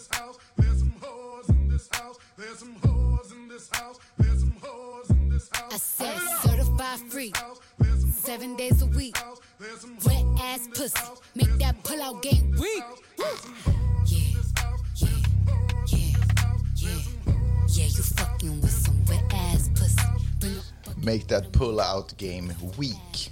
this house. There's some hoes in this house. There's some hoes in this house. There's some hoes in this house. I said certified free, seven days a week. Wet ass pussy, make that pull out game weak. Yeah, yeah, yeah, yeah, yeah. You fucking with some wet ass pussy. Bring a fucking Make that pull out game weak.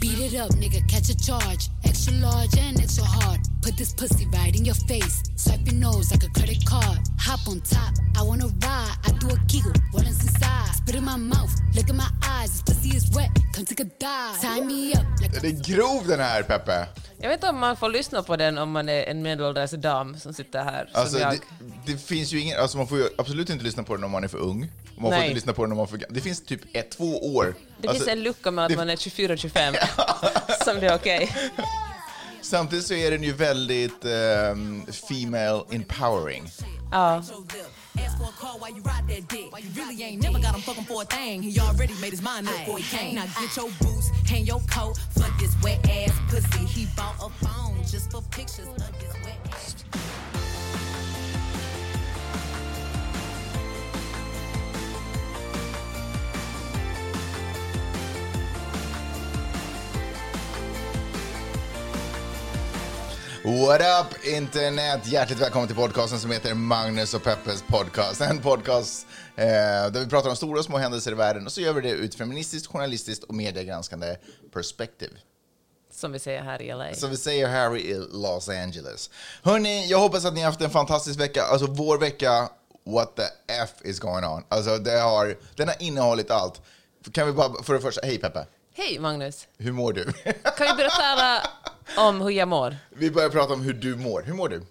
Beat it up, nigga, catch a charge. Extra large and extra hard. Put this pussy right in your face. Swipe your nose like a credit card. Hop on top, I wanna ride. I do a giggle, what is inside? Spit in my mouth, look in my eyes. This pussy is wet, come take a dive. Tie me up like Den är grov den här Peppe. Jag vet inte om man får lyssna på den om man är en medelålders dam som sitter här Alltså, som jag. det, det finns ju ingen, alltså man får ju absolut inte lyssna på den om man är för ung. Man får Nej. inte lyssna på den om man är för gammal. Det finns typ ett, två år. Det Alltså, finns en lucka med att det- man är 24 och 25 som det är okej. Samtidigt så är den ju väldigt um, female empowering. Ja. What up internet! Hjärtligt välkommen till podcasten som heter Magnus och Peppes podcast. En podcast eh, där vi pratar om stora och små händelser i världen och så gör vi det ur ett feministiskt, journalistiskt och mediegranskande perspektiv. Som vi säger här i LA. Som vi säger här i Los Angeles. Hörni, jag hoppas att ni har haft en fantastisk vecka. Alltså vår vecka, what the F is going on? Alltså det har, den har innehållit allt. Kan vi bara, för det första, hej Peppe, Hej Magnus! hur mår du? Kan vi börja tala om hur jag mår? vi börjar prata om hur du mår. Hur mår du?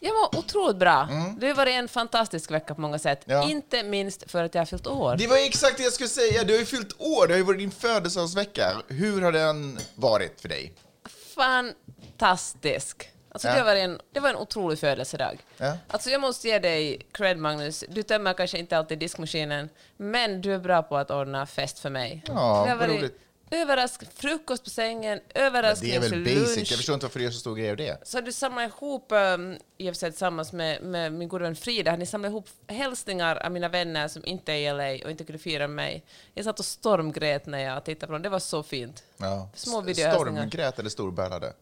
Jag mår otroligt bra. Det har varit en fantastisk vecka på många sätt. Mm. Ja. Inte minst för att jag har fyllt år. Det var exakt det jag skulle säga. Du har ju fyllt år. Det har ju varit din födelsedagsvecka. Hur har den varit för dig? Fantastisk! Alltså, Ja. det, var en, det var en otrolig födelsedag. Ja. Alltså, jag måste ge dig cred, Magnus. Du tömmer kanske inte alltid diskmaskinen, men du är bra på att ordna fest för mig. Ja, det har varit roligt. Överrask frukost på sängen, Det överraskning är väl basic. lunch. Jag förstår inte varför du gör så stor grej av det. Så du samlade ihop, um, i och för sig tillsammans med, med min gode vän Frida, ni samlat ihop hälsningar av mina vänner som inte är i LA och inte kunde fira mig. Jag satt och stormgrät när jag tittade på dem. Det var så fint. Ja. Små videohälsningar. Stormgrät eller storbölade?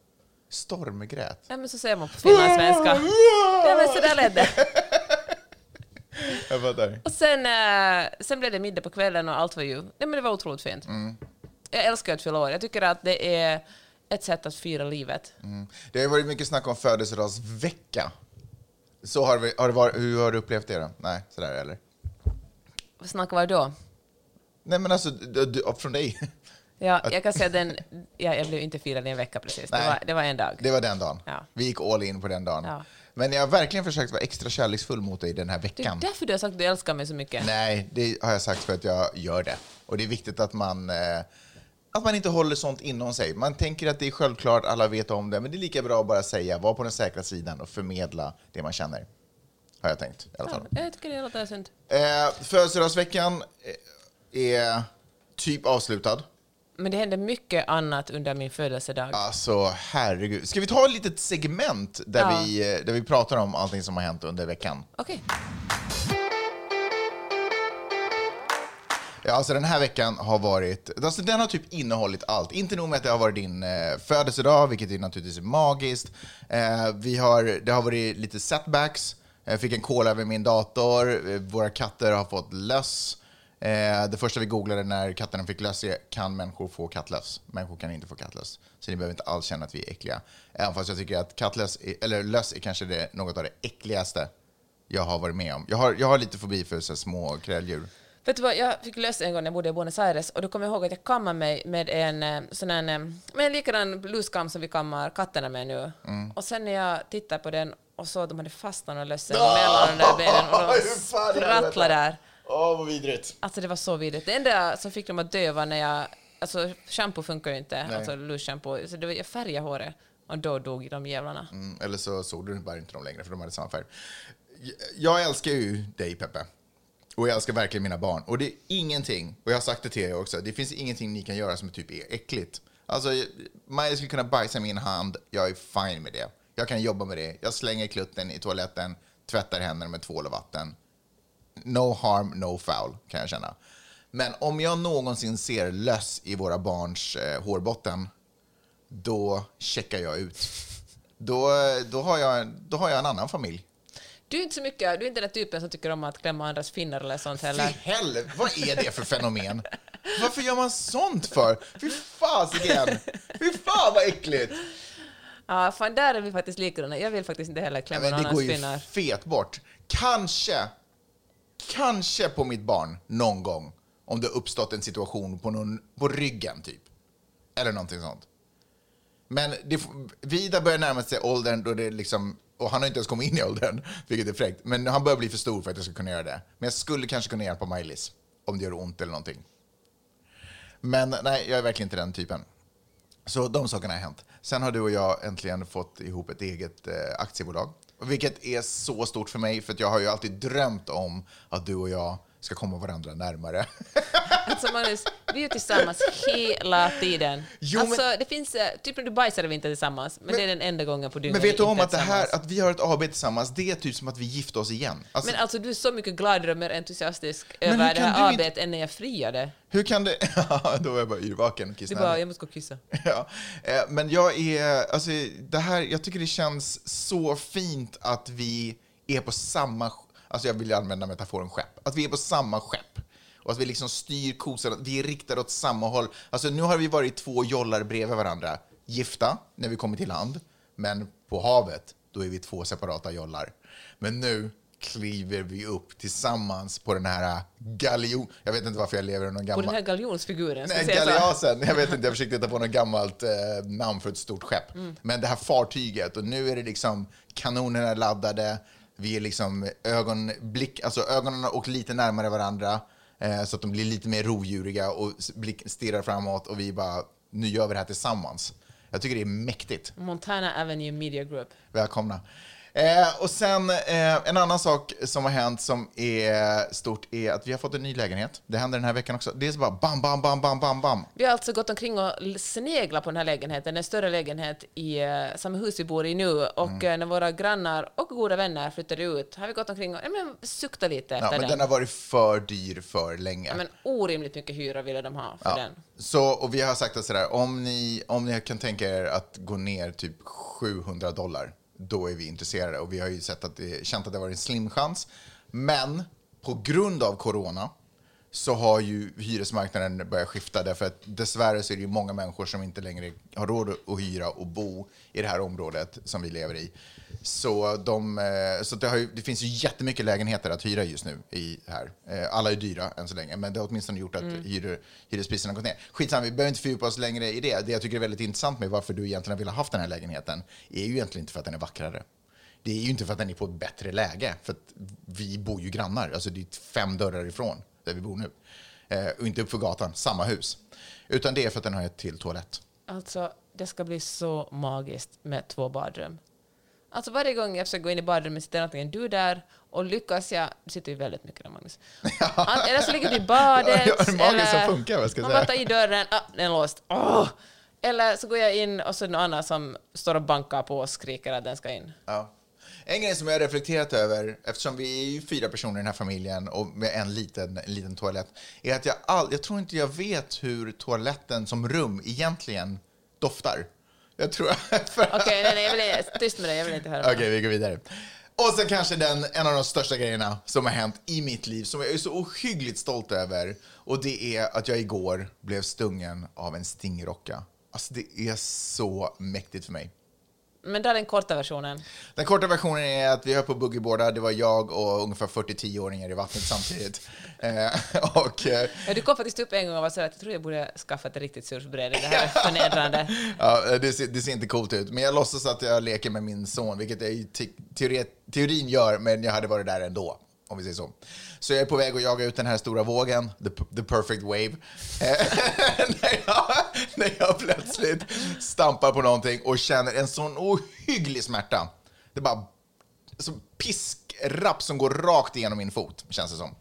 Stormgrät? Ja, men så säger man på finlandssvenska. Ja, men så där lät det. Jag fattar. Och sen, eh, sen blev det middag på kvällen och allt var ju... Nej, men det var otroligt fint. Mm. Jag älskar att fylla år. Jag tycker att det är ett sätt att fira livet. Mm. Det har ju varit mycket snack om födelsedagsvecka. Så har, vi, har det varit, hur har du upplevt det då? Nej, sådär eller? Vad snackar vi då? Nej men alltså, du, du, från dig. Ja, jag kan säga den... Ja, jag blev inte firad i en vecka precis. Det Nej. var, det var en dag. Det var den dagen. Ja. Vi gick all in på den dagen. Ja. Men jag har verkligen försökt vara extra kärleksfull mot dig den här Det är veckan. därför du har sagt att du älskar mig så mycket. Nej, det har jag sagt för att jag gör det. Och det är viktigt att man, eh, att man inte håller sånt inom sig. Man tänker att det är självklart, alla vet om det, men det är lika bra att bara säga, var på den säkra sidan och förmedla det man känner. Har jag tänkt i alla fall. Ja, jag tycker det låter sunt. Eh, födelsedagsveckan eh, är typ avslutad. Men det hände mycket annat under min födelsedag. Alltså, herregud. Ska vi ta ett litet segment där, Ja. vi, eh, där vi pratar om allting som har hänt under veckan? Okej. Ja, alltså den här veckan har varit, alltså den har typ innehållit allt. Inte nog med att det har varit din eh, födelsedag, vilket är naturligtvis är magiskt. Eh, vi har, det har varit lite setbacks. Jag fick en call över min dator. Eh, våra katter har fått löss. Eh, det första vi googlade när katterna fick löss är, kan människor få kattlöss? Människor kan inte få kattlöss. Så ni behöver inte alls känna att vi är äckliga. Även fast jag tycker att kattlöss, är, eller löss är kanske det, något av det äckligaste jag har varit med om. Jag har, jag har lite fobi för så små kräldjur. Vet du vad, jag fick löss en gång när jag bodde i Buenos Aires och då kommer jag ihåg att jag kammade mig med en eh, sån här, eh, med en likadan luskam som vi kammar katterna med nu. Mm. Och sen när jag tittade på den och såg att de hade fastnat och lössen mellan de där benen och de sprattlade där. Åh, vad vidrigt. Alltså det var så vidrigt. Det enda som fick dem att dö var när jag... Alltså shampoo funkar ju inte, Nej. alltså louche-shampoo. Så det var, jag färgade håret och då dog de jävlarna. Mm, eller så såg du bara inte dem längre, för de hade samma färg. Jag älskar ju dig, Peppe. Och jag älskar verkligen mina barn. Och det är ingenting, och jag har sagt det till er också, det finns ingenting ni kan göra som typ är äckligt. Alltså, Maja skulle kunna bajsa i min hand, jag är fine med det. Jag kan jobba med det. Jag slänger klutten i toaletten, tvättar händerna med tvål och vatten. No harm, no foul, kan jag känna. Men om jag någonsin ser löss i våra barns eh, hårbotten, då checkar jag ut. Då, då, har jag, då har jag en annan familj. Du är inte så mycket, du är inte den typen som tycker om att klämma andras finnar eller sånt heller. Fy helvete, vad är det för fenomen? Varför gör man sånt för? Fy fasiken! Fy fan vad äckligt! Ja, fan där är vi faktiskt likadana. Jag vill faktiskt inte heller klämma någon det går annans ju finnar. fet bort. Kanske, kanske på mitt barn någon gång om det uppstått en situation på, någon, på ryggen typ. Eller någonting sånt. Men det, Vida börjar närma sig åldern då det liksom, och han har inte ens kommit in i åldern, vilket är fräckt. Men han börjar bli för stor för att jag ska kunna göra det. Men jag skulle kanske kunna hjälpa Maj-Lis om det gör ont eller någonting. Men nej, jag är verkligen inte den typen. Så de sakerna har hänt. Sen har du och jag äntligen fått ihop ett eget eh, aktiebolag. Vilket är så stort för mig, för att jag har ju alltid drömt om att du och jag ska komma varandra närmare. Alltså Magnus, vi är tillsammans hela tiden. Jo, men- alltså, det finns, eh, typ när du bajsar är vi inte tillsammans, men, det är den enda gången på dygnet Men vet du om att det här, att vi har ett AB tillsammans, det är typ som att vi gifte oss igen. Alltså, Men alltså du är så mycket gladare och mer entusiastisk Men över det här du inte- ABet än när jag friade. hur kan det... Ja, då var jag bara yrvaken och Du kissnödig. bara, jag måste gå och kissa. Ja, eh, men jag är, alltså det här, jag tycker det känns så fint att vi är på samma, alltså jag vill använda metaforen skepp, att vi är på samma skepp. Och att vi liksom styr kosan, att vi är riktade åt samma håll. Alltså nu har vi varit två jollar bredvid varandra, gifta när vi kommer till land, men på havet, då är vi två separata jollar. Men nu kliver vi upp tillsammans på den här galjon... Jag vet inte varför jag lever i någon På gammal... den här galjonsfiguren. Nej, galeasen. Jag vet inte, jag försökte hitta på något gammalt eh, namn för ett stort skepp. Mm. Men det här fartyget, och nu är det liksom kanonerna laddade, vi är liksom ögonblick, alltså ögonen åker lite närmare varandra så att de blir lite mer rovdjuriga och stirrar framåt och vi bara, nu gör vi det här tillsammans. Jag tycker det är mäktigt. Montana Avenue Media Group. Välkomna. Eh, och sen eh, en annan sak som har hänt som är stort är att vi har fått en ny lägenhet. Det händer den här veckan också. Det är så bara bam, bam, bam, bam, bam, bam. Vi har alltså gått omkring och sneglat på den här lägenheten, en större lägenhet i uh, samma hus vi bor i nu. Och Mm. eh, när våra grannar och goda vänner flyttade ut har vi gått omkring och ja, men, suktat lite Ja, efter men den. den har varit för dyr för länge. Ja, men orimligt mycket hyra ville de ha för Ja. den. Så, och vi har sagt att sådär, om ni, om ni kan tänka er att gå ner typ 700 dollar, då är vi intresserade. Och vi har ju sett att det, känt att det var en slim chans. Men på grund av corona så har ju hyresmarknaden börjat skifta därför att dessvärre så är det ju många människor som inte längre har råd att hyra och bo i det här området som vi lever i. Så, de, eh, så det, ju, det finns ju jättemycket lägenheter att hyra just nu i här. Eh, Alla är dyra än så länge, men det har åtminstone gjort att hyre, hyrespriserna har gått ner. Skitsamma, vi behöver inte fördjupa oss längre i det. Det jag tycker är väldigt intressant med varför du egentligen vill ha haft den här lägenheten är ju egentligen inte för att den är vackrare. Det är ju inte för att den är på ett bättre läge, för att vi bor ju grannar. Alltså det är fem dörrar ifrån där vi bor nu. Eh, och inte uppför gatan, samma hus. Utan det är för att den har ett till toalett. Alltså, det ska bli så magiskt med två badrum. Alltså varje gång jag försöker gå in i badrummet sitter antingen du där och lyckas jag... Du sitter ju väldigt mycket där, Magnus. Eller så ligger du i badet. Ja, magiskt eller som funkar, vad ska jag man säga? bara tar i dörren, ah, den är låst. Åh! Eller så går jag in och så är det någon annan som står och bankar på och skriker att den ska in. Ja. En grej som jag har reflekterat över, eftersom vi är ju fyra personer i den här familjen och med en liten, en liten toalett, är att jag, all, jag tror inte jag vet hur toaletten som rum egentligen doftar. Jag tror... Okej, nej, nej, jag vill, tyst med dig, jag vill inte höra. Okej, vi går vidare. Och sen kanske den, en av de största grejerna som har hänt i mitt liv, som jag är så ohyggligt stolt över, och det är att jag igår blev stungen av en stingrocka. Alltså det är så mäktigt för mig. Men är den korta versionen. Den korta versionen är att vi höll på att boogieboarda. Det var jag och ungefär 40-10-åringar i vattnet samtidigt. Eh, och, eh, Ja, du kom faktiskt upp en gång och var så att jag tror jag borde skaffa ett riktigt surfbräde. Det här är förnedrande. ja, det, ser, det ser inte coolt ut. Men jag låtsas att jag leker med min son, vilket jag i te, teori, teorin gör, men jag hade varit där ändå. Om vi säger så. Så jag är på väg att jaga ut den här stora vågen, the, the perfect wave. Eh, när, jag, när jag plötsligt stampar på någonting och känner en sån ohygglig smärta. Det är bara som piskrapp som går rakt igenom min fot, känns det som.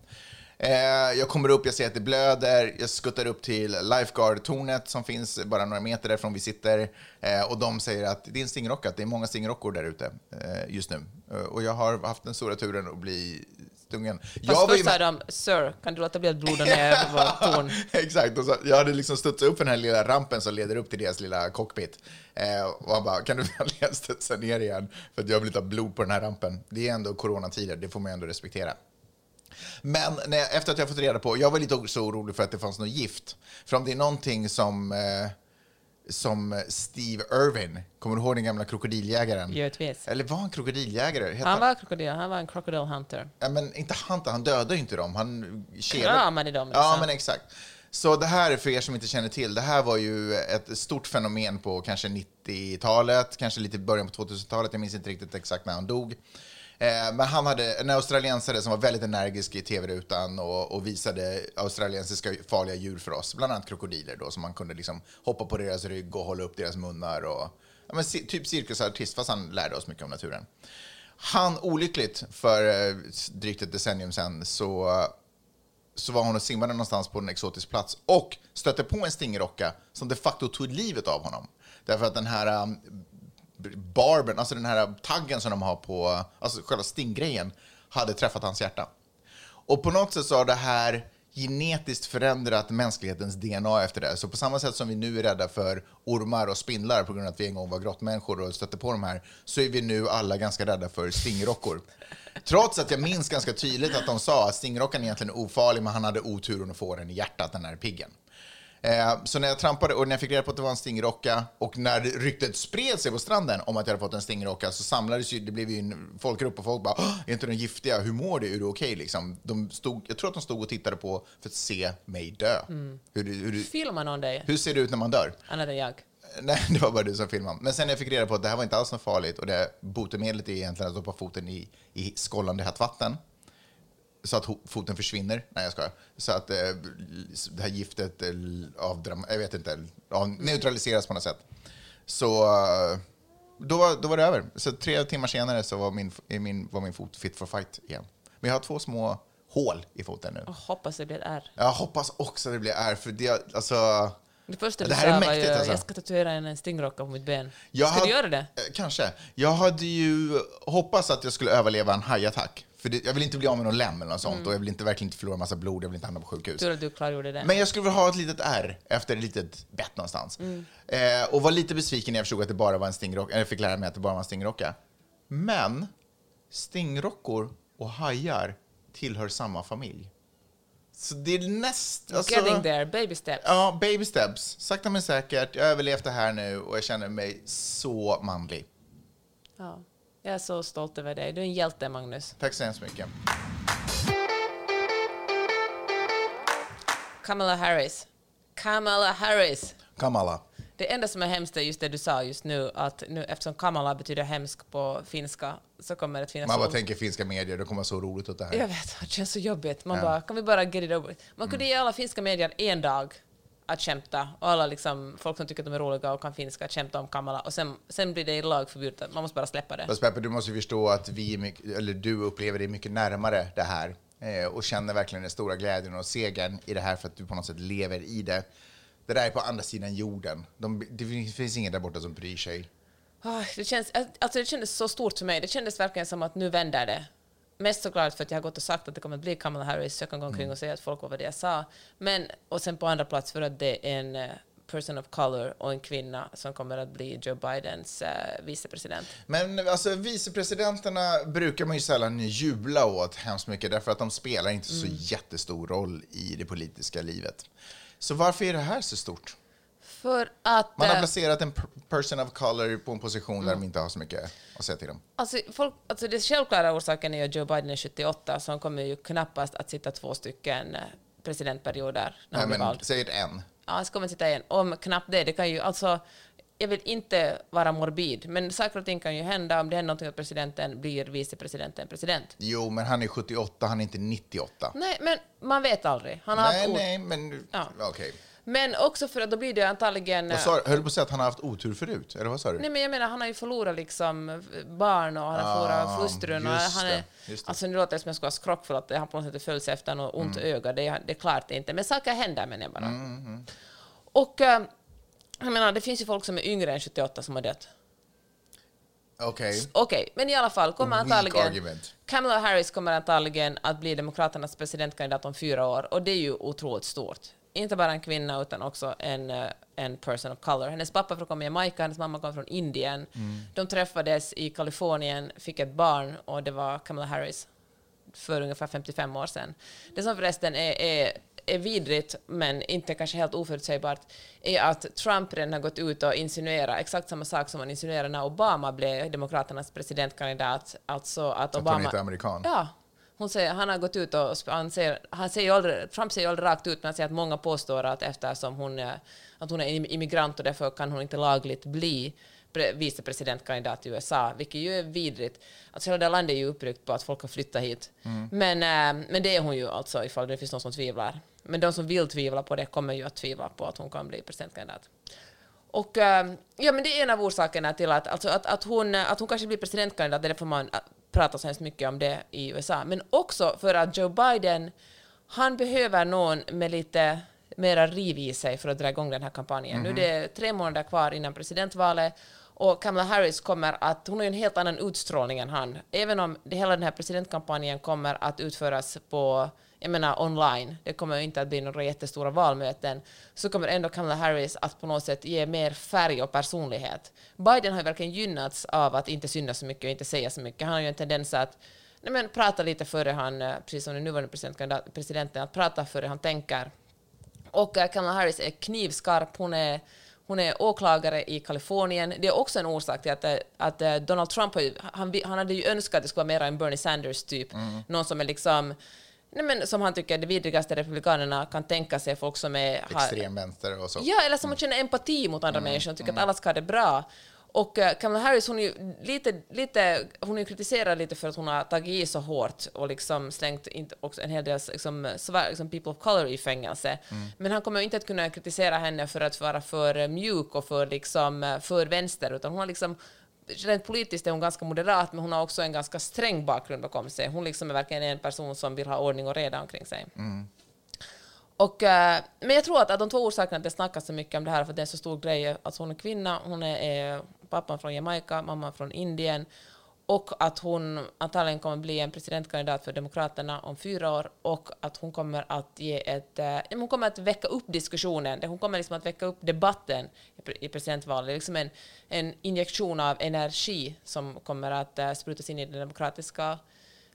Eh, jag kommer upp, jag ser att det blöder, jag skuttar upp till Lifeguard-tornet som finns bara några meter därifrån vi sitter. Eh, och de säger att det är en stingrocka, att det är många stingrockor där ute just nu. Och jag har haft den stora turen att bli jag Fast ju först sa de “Sir, kan du låta bli att bloda ner vår torn?” Exakt, och så, jag hade liksom studsat upp för den här lilla rampen som leder upp till deras lilla cockpit. Eh, och han bara, kan du vänligen studsa ner igen? För att jag vill inte ha blod på den här rampen. Det är ändå coronatider, det får man ju ändå respektera. Men jag, efter att jag fått reda på, jag var lite också orolig för att det fanns något gift. För om det är någonting som, eh, som Steve Irwin, kommer du ihåg den gamla krokodiljägaren? Givetvis. Eller var han krokodiljägare? Hette Han var krokodil, han var en crocodile hunter. Ja, men inte Hunter, han dödade ju inte dem. Han Kramade dem, Ja, liksom. men exakt. Så det här, för er som inte känner till, det här var ju ett stort fenomen på kanske 90-talet, kanske lite början på 2000-talet, jag minns inte riktigt exakt när han dog. Eh, men han hade en australiensare som var väldigt energisk i tv-rutan och, och visade australiensiska farliga djur för oss, bland annat krokodiler då, som man kunde liksom hoppa på deras rygg och hålla upp deras munnar och ja, men, typ cirkusartist, fast han lärde oss mycket om naturen. Han, olyckligt, för eh, drygt ett decennium sedan så, så var hon och simmade någonstans på en exotisk plats och stötte på en stingrocka som de facto tog livet av honom. Därför att den här um, barben, alltså den här taggen som de har på, alltså själva stinggrejen, hade träffat hans hjärta. Och på något sätt så har det här genetiskt förändrat mänsklighetens DNA efter det. Så på samma sätt som vi nu är rädda för ormar och spindlar på grund av att vi en gång var grottmänniskor och stötte på de här, så är vi nu alla ganska rädda för stingrockor. Trots att jag minns ganska tydligt att de sa att stingrockan egentligen är ofarlig, men han hade oturen att få den i hjärtat, den här piggen. Eh, så när jag trampade och när jag fick reda på att det var en stingrocka och när ryktet spred sig på stranden om att jag hade fått en stingrocka så samlades ju, det blev ju en folkgrupp och folk bara "Åh, är inte den giftiga? Hur mår du? Är du okej? Liksom. De stod, jag tror att de stod och tittade på för att se mig dö. Hur, du- hur, du- Filmar någon dig? hur ser det ut när man dör? Än jag. Nej, det var bara du som filmade. Men sen när jag fick reda på att det här var inte alls något farligt och det botemedlet är egentligen att stoppa foten i, i skållande hett vatten så att foten försvinner. Nej, jag skojar. Så att eh, det här giftet eh, jag vet inte, av, neutraliseras på något sätt. Så eh, då, var- då var det över. Så tre timmar senare så var min, är min, var min fot fit for fight igen. Men jag har två små hål i foten nu. Jag hoppas det blir ett R. Jag hoppas också det blir är för det, alltså... Det första du Det här är sa var mäktigt, ju alltså. jag ska tatuera en, en stingrocka på mitt ben. Jag ska hade- du göra det? Eh, Kanske. Jag hade ju hoppats att jag skulle överleva en hajattack. För det, jag vill inte bli av med någon lem eller något sånt. Mm. Och jag vill inte, verkligen inte förlora massa blod, jag vill inte hamna på sjukhus. Tur att du klargjorde det. Men jag skulle vilja ha ett litet R efter ett litet bett någonstans. Mm. Eh, och var lite besviken när jag förstod att det bara var en stingrocka. Eller fick lära mig att det bara var en stingrocka. Men stingrockor och hajar tillhör samma familj. Så det är näst... alltså- Getting there, baby steps. Ja, baby steps. Sakta men säkert. Jag har överlevt det här nu och jag känner mig så manlig. Ja. Jag är så stolt över dig. Du är en hjälte, Magnus. Tack så hemskt mycket. Kamala Harris. Kamala Harris. Kamala. Det enda som är hemskt är just det du sa just nu, att nu, eftersom Kamala betyder hemsk på finska så kommer det att finnas... Man bara ord- tänker finska medier, det kommer så roligt åt det här. Jag vet, det känns så jobbigt. Man Ja. Mm. bara, kan vi bara get it over? Man kunde ge alla finska medier en dag att skämta och alla liksom, folk som tycker att de är roliga och kan finska att skämta om Kamala och sen, sen blir det i lag förbjudet. Man måste bara släppa det. Fast Peppe, du måste förstå att vi, eller du upplever det mycket närmare det här eh, och känner verkligen den stora glädjen och segern i det här för att du på något sätt lever i det. Det där är på andra sidan jorden. De, det finns ingen där borta som bryr sig. Ah, Det, känns, alltså det kändes så stort för mig. Det kändes verkligen som att nu vänder det. Mest såklart för att jag har gått och sagt att det kommer att bli Kamala Harris, så jag kan gå omkring och säga att folk var vad det jag sa. Men, och sen på andra plats för att det är en eh, person of color och en kvinna som kommer att bli Joe Bidens uh, vicepresident. Men alltså, vicepresidenterna brukar man ju sällan jubla åt hemskt mycket därför att de spelar inte så jättestor roll i det politiska livet. Så varför är det här så stort? För att... Man har eh, placerat en per- person of color på en position där de inte har så mycket att säga till om. Alltså, folk, alltså det självklara orsaken är att Joe Biden är 78, så han kommer ju knappast att sitta två stycken eh, presidentperioder när Nej, han blir men vald. säg ett en. Ja, han man sitta igen. Om knappt det, det kan ju alltså... Jag vill inte vara morbid, men saker och ting kan ju hända. Om det händer någonting att presidenten blir vicepresidenten president. Jo, men han är 78, han är inte 98. Nej, men man vet aldrig. Han har Nej, nej, men Ja. okej. Men också för att då blir det antagligen... Vad sa, höll du på att säga att han har haft otur förut? Eller vad sa du? Nej men jag menar han har ju förlorat liksom barn och han har förlorat Ah, hustrun. Han är, det. alltså nu låter det som jag ska vara skrockfull att han på något sätt föll sig efter något ont Mm. öga. Det, det är klart det inte. Men saker händer med det bara. Mm, Och eh, jag menar det finns ju folk som är yngre än 78 som har dött. Okej. Okej, men i alla fall kommer antagligen... argument. Kamala Harris kommer antagligen att bli Demokraternas presidentkandidat om fyra år och det är ju otroligt stort. Inte bara en kvinna utan också en, eh, en person of color. Hennes pappa kommer från Jamaica, hennes mamma kommer från Indien. De träffades i Kalifornien, fick ett barn och det var Kamala Harris för ungefär 55 år sedan. Det som förresten är, är, är vidrigt, men inte kanske helt oförutsägbart, är att Trump redan har gått ut och insinuerat exakt samma sak som han insinuerade när Obama blev Demokraternas presidentkandidat. Alltså att Att hon Obama... inte är amerikan. Ja. Hon säger, han har gått ut och han säger, han säger aldrig, Trump säger aldrig rakt ut, men han säger att många påstår att eftersom hon är, att hon är im- immigrant och därför kan hon inte lagligt bli pre- vicepresidentkandidat i USA, vilket ju är vidrigt. Alltså hela det landet är ju uppryckt på att folk har flyttat hit. Men, eh, men det är hon ju alltså, ifall det finns någon som tvivlar. Men de som vill tvivla på det kommer ju att tvivla på att hon kan bli presidentkandidat. Och eh, ja, men det är en av orsakerna till att, alltså att, att, hon, att hon kanske blir presidentkandidat, det är därför man pratar så hemskt mycket om det i USA. Men också för att Joe Biden, han behöver någon med lite mera riv i sig för att dra igång den här kampanjen. Nu är det tre månader kvar innan presidentvalet och Kamala Harris kommer att, hon har ju en helt annan utstrålning än han. Även om det, hela den här presidentkampanjen kommer att utföras på jag menar online, det kommer inte att bli några jättestora valmöten, så kommer ändå Kamala Harris att på något sätt ge mer färg och personlighet. Biden har ju verkligen gynnats av att inte synas så mycket och inte säga så mycket. Han har ju en tendens att nej men, prata lite före han, eh, precis som den nuvarande presidenten, att prata före han tänker. Och eh, Kamala Harris är knivskarp, hon är, hon är åklagare i Kalifornien. Det är också en orsak till att, att eh, Donald Trump ju, han, han hade ju önskat att det skulle vara mer en Bernie Sanders typ, någon som är liksom Nej, men som han tycker det vidrigaste republikanerna kan tänka sig, folk som är... har- Extremvänster och så. Ja, eller som känner empati mot andra människor och tycker att alla ska ha det bra. Och uh, Kamala Harris, hon är ju lite, lite, hon är kritiserad lite för att hon har tagit i så hårt och liksom slängt också en hel del liksom, svär, liksom people of color i fängelse. Men han kommer inte att kunna kritisera henne för att vara för eh, mjuk och för, liksom, eh, för vänster, utan hon har liksom Rent politiskt är hon ganska moderat, men hon har också en ganska sträng bakgrund bakom sig. Hon liksom är verkligen en person som vill ha ordning och reda omkring sig. Och, eh, men jag tror att, att de två orsakerna att det snackas så mycket om det här, för att det är en så stor grej, alltså hon är kvinna, hon är pappan från Jamaica, mamman från Indien, och att hon antagligen kommer bli en presidentkandidat för Demokraterna om fyra år, och att hon kommer att ge ett, eh, hon kommer att väcka upp diskussionen, hon kommer liksom att väcka upp debatten i presidentvalet, Det är liksom en, en injektion av energi som kommer att eh, sprutas in i den demokratiska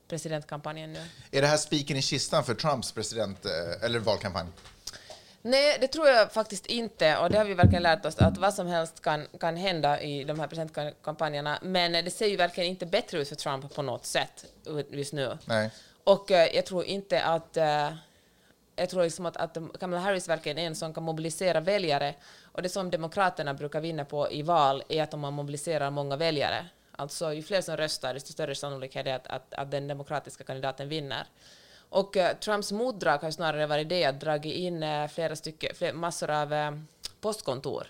presidentkampanjen nu. Är det här spiken i kistan för Trumps president eh, eller valkampanj? Nej, det tror jag faktiskt inte. Och det har vi verkligen lärt oss att vad som helst kan, kan hända i de här presidentkampanjerna. Men det ser ju verkligen inte bättre ut för Trump på något sätt just nu. Nej. Och eh, jag tror inte att... eh, jag tror liksom att, att Kamala Harris verkligen är en som kan mobilisera väljare. Och det som Demokraterna brukar vinna på i val är att om man mobiliserar många väljare. Alltså ju fler som röstar, desto större sannolikhet är det att, att, att den demokratiska kandidaten vinner. Och eh, Trumps motdrag har snarare varit det att dra in eh, flera stycken, fler, massor av eh, postkontor.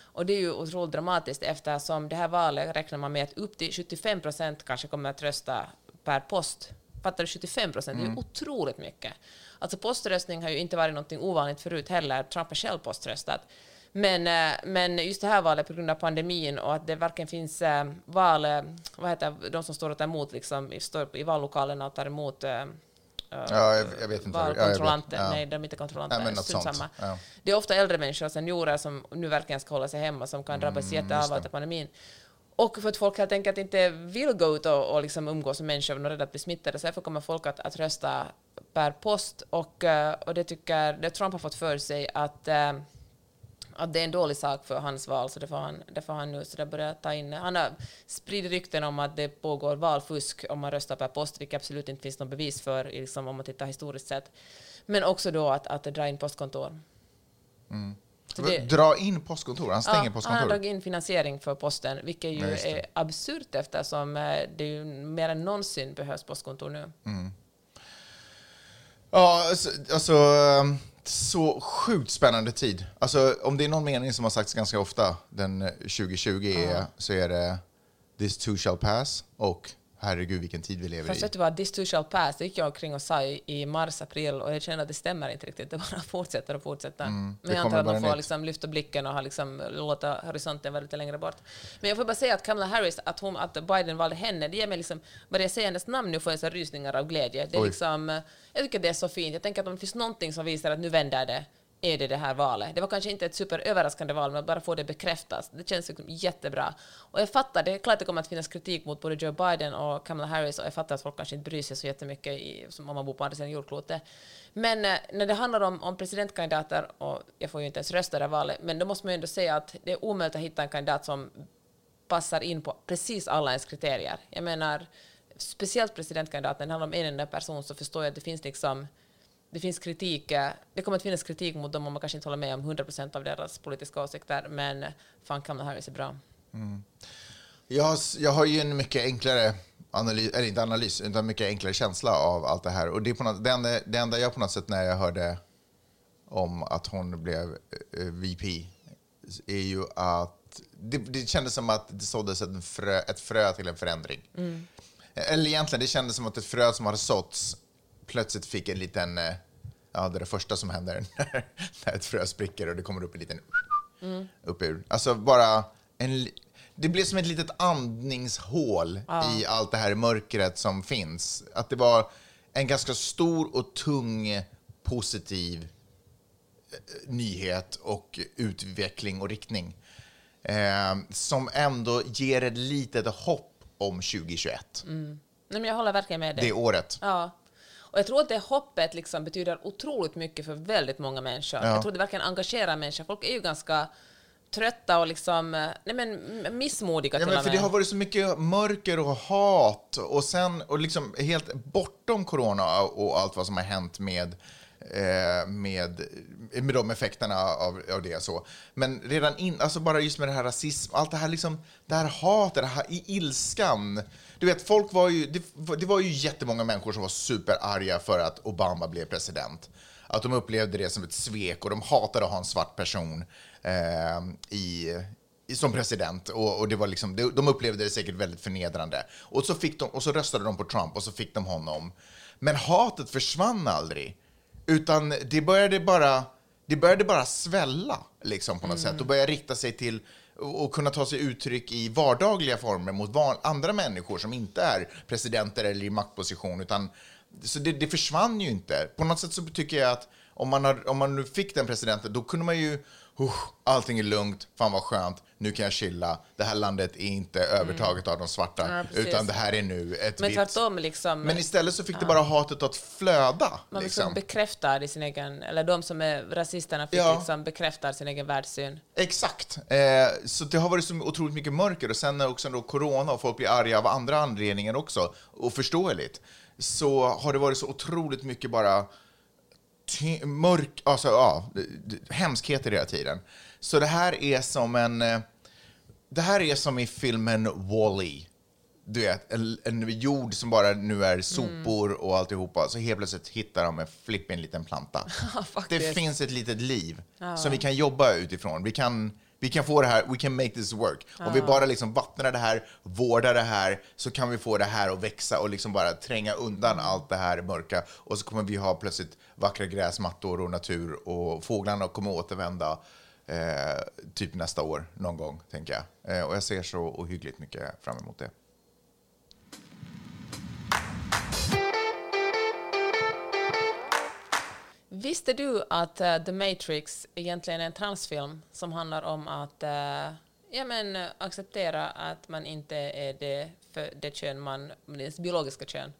Och det är ju otroligt dramatiskt eftersom det här valet räknar man med att upp till 75 procent kanske kommer att rösta per post. Fattar du? 75 procent, det är ju otroligt mycket. Alltså poströstning har ju inte varit något ovanligt förut heller. Trump har själv poströstat. Men, men just det här valet på grund av pandemin och att det varken finns val, vad heter de som står och tar emot liksom, i, står i vallokalerna och tar emot Ja, jag, jag vet inte. ja, valkontrollanter. Ja. Nej, de är inte kontrollanter. Nej, men samma. Ja. Det är ofta äldre människor, seniorer, som nu verkligen ska hålla sig hemma, som kan drabbas Mm, jätteallvarligt av pandemin. Och för att folk helt enkelt inte vill gå ut och, och liksom umgås med människor och är rädda att bli smittade, så därför kommer folk att, att rösta per post. Och, eh, och det tycker det Trump har fått för sig att, eh, att det är en dålig sak för hans val, så det får han, det får han nu så det börjar ta in. Han har spridit rykten om att det pågår valfusk om man röstar per post, vilket absolut inte finns något bevis för liksom, om man tittar historiskt sett. Men också då att, att dra in postkontor. Så det- Dra in postkontor? Han stänger Ja, han har postkontor? dragit in finansiering för posten, vilket ju Ja, är absurt eftersom eh, det ju mer än någonsin behövs postkontor nu. Ja, alltså, alltså, ehm, Så sjukt spännande tid. Alltså, om det är någon mening som har sagts ganska ofta den eh, 2020 är, så är det “This too shall pass” och “Herregud vilken tid vi lever Fast i”. vet du vad, this too shall pass, det gick jag omkring och sa i, i mars, april och jag känner att det stämmer inte riktigt. Det bara fortsätter och fortsätter. Mm, Men jag antar att man får liksom lyfta blicken och liksom, låta horisonten vara lite längre bort. Men jag får bara säga att Kamala Harris, att, hon, att Biden valde henne, det ger mig liksom, bara jag säger hennes namn nu får jag så rysningar av glädje. Det är Oj. liksom, jag tycker det är så fint. Jag tänker att om det finns någonting som visar att nu vänder det, är det det här valet. Det var kanske inte ett superöverraskande val, men att bara få det bekräftat. Det känns liksom jättebra. Och jag fattar, det är klart det kommer att finnas kritik mot både Joe Biden och Kamala Harris, och jag fattar att folk kanske inte bryr sig så jättemycket i, som om man bor på andra sidan jordklotet. Men eh, när det handlar om, om presidentkandidater, och jag får ju inte ens rösta i det här valet, men då måste man ju ändå säga att det är omöjligt att hitta en kandidat som passar in på precis alla ens kriterier. Jag menar, speciellt presidentkandidaten, det handlar om en enda person, så förstår jag att det finns liksom det finns kritik, eh, det kommer att finnas kritik mot dem om man kanske inte håller med om 100% av deras politiska åsikter, men fan Kamala Harris är bra. Jag har, jag har ju en mycket enklare analys, eller inte analys, utan mycket enklare känsla av allt det här. Och det, är på något, det, enda, det enda jag på något sätt när jag hörde om att hon blev eh, VP är ju att det, det kändes som att det såddes ett frö, ett frö till en förändring. Eller egentligen, det kändes som att ett frö som hade såtts plötsligt fick en liten, eh, ja det är det första som händer när, när ett frö spricker och det kommer upp en liten upp ur. Alltså bara en, det blev som ett litet andningshål i allt det här mörkret som finns. Att det var en ganska stor och tung positiv eh, nyhet och utveckling och riktning. Eh, som ändå ger ett litet hopp om 2021. Nej, men jag håller verkligen med dig. Det året. Ja. Och jag tror att det hoppet liksom betyder otroligt mycket för väldigt många människor. Ja. Jag tror det verkligen engagerar människor. Folk är ju ganska trötta och liksom, nej men missmodiga Ja, till men för det har varit så mycket mörker och hat och sen och liksom helt bortom corona och allt vad som har hänt med eh, med, med de effekterna av, av det. Så. Men redan in, alltså bara just med det här rasism, allt det här, liksom, det här hatet, det här i ilskan. Du vet, folk var ju, det, det var ju jättemånga människor som var superarga för att Obama blev president. Att de upplevde det som ett svek och de hatade att ha en svart person eh, i, som president. Och, och det var liksom, de, de upplevde det säkert väldigt förnedrande. Och så, fick de, och så röstade de på Trump och så fick de honom. Men hatet försvann aldrig. Utan det började bara, det började bara svälla liksom, på något sätt och börja rikta sig till och kunna ta sig uttryck i vardagliga former mot van, andra människor som inte är presidenter eller i maktposition. Utan, så det, det försvann ju inte. På något sätt så tycker jag att om man, har, om man nu fick den presidenten, då kunde man ju allting är lugnt, fan vad skönt, nu kan jag chilla. Det här landet är inte övertaget av de svarta, Ja, utan det här är nu ett Men tvärtom, liksom, Men istället så fick det bara hatet att flöda. man liksom bekräftar i sin egen, eller de som är rasisterna fick Ja. liksom bekräftar sin egen världssyn. Exakt. Eh, så det har varit så otroligt mycket mörker och sen när också då corona och folk blir arga av andra anledningar också, och förståeligt, så har det varit så otroligt mycket bara mörk, alltså ja, hemskheter hela tiden. Så det här är som en, eh, det här är som i filmen Wall-E. Du vet, en, en jord som bara nu är sopor och alltihopa, så helt plötsligt hittar de en flippig liten planta. det finns ett litet liv som vi kan jobba utifrån. Vi kan, vi kan få det här, we can make this work. Om vi bara liksom vattnar det här, vårdar det här, så kan vi få det här att växa och liksom bara tränga undan allt det här mörka. Och så kommer vi ha plötsligt vackra gräsmattor och natur och fåglarna kommer återvända eh, typ nästa år någon gång, tänker jag. Eh, och jag ser så ohyggligt mycket fram emot det. Visste du att eh, The Matrix egentligen är en transfilm som handlar om att eh, ja, men, acceptera att man inte är det, för det kön man, det biologiska kön?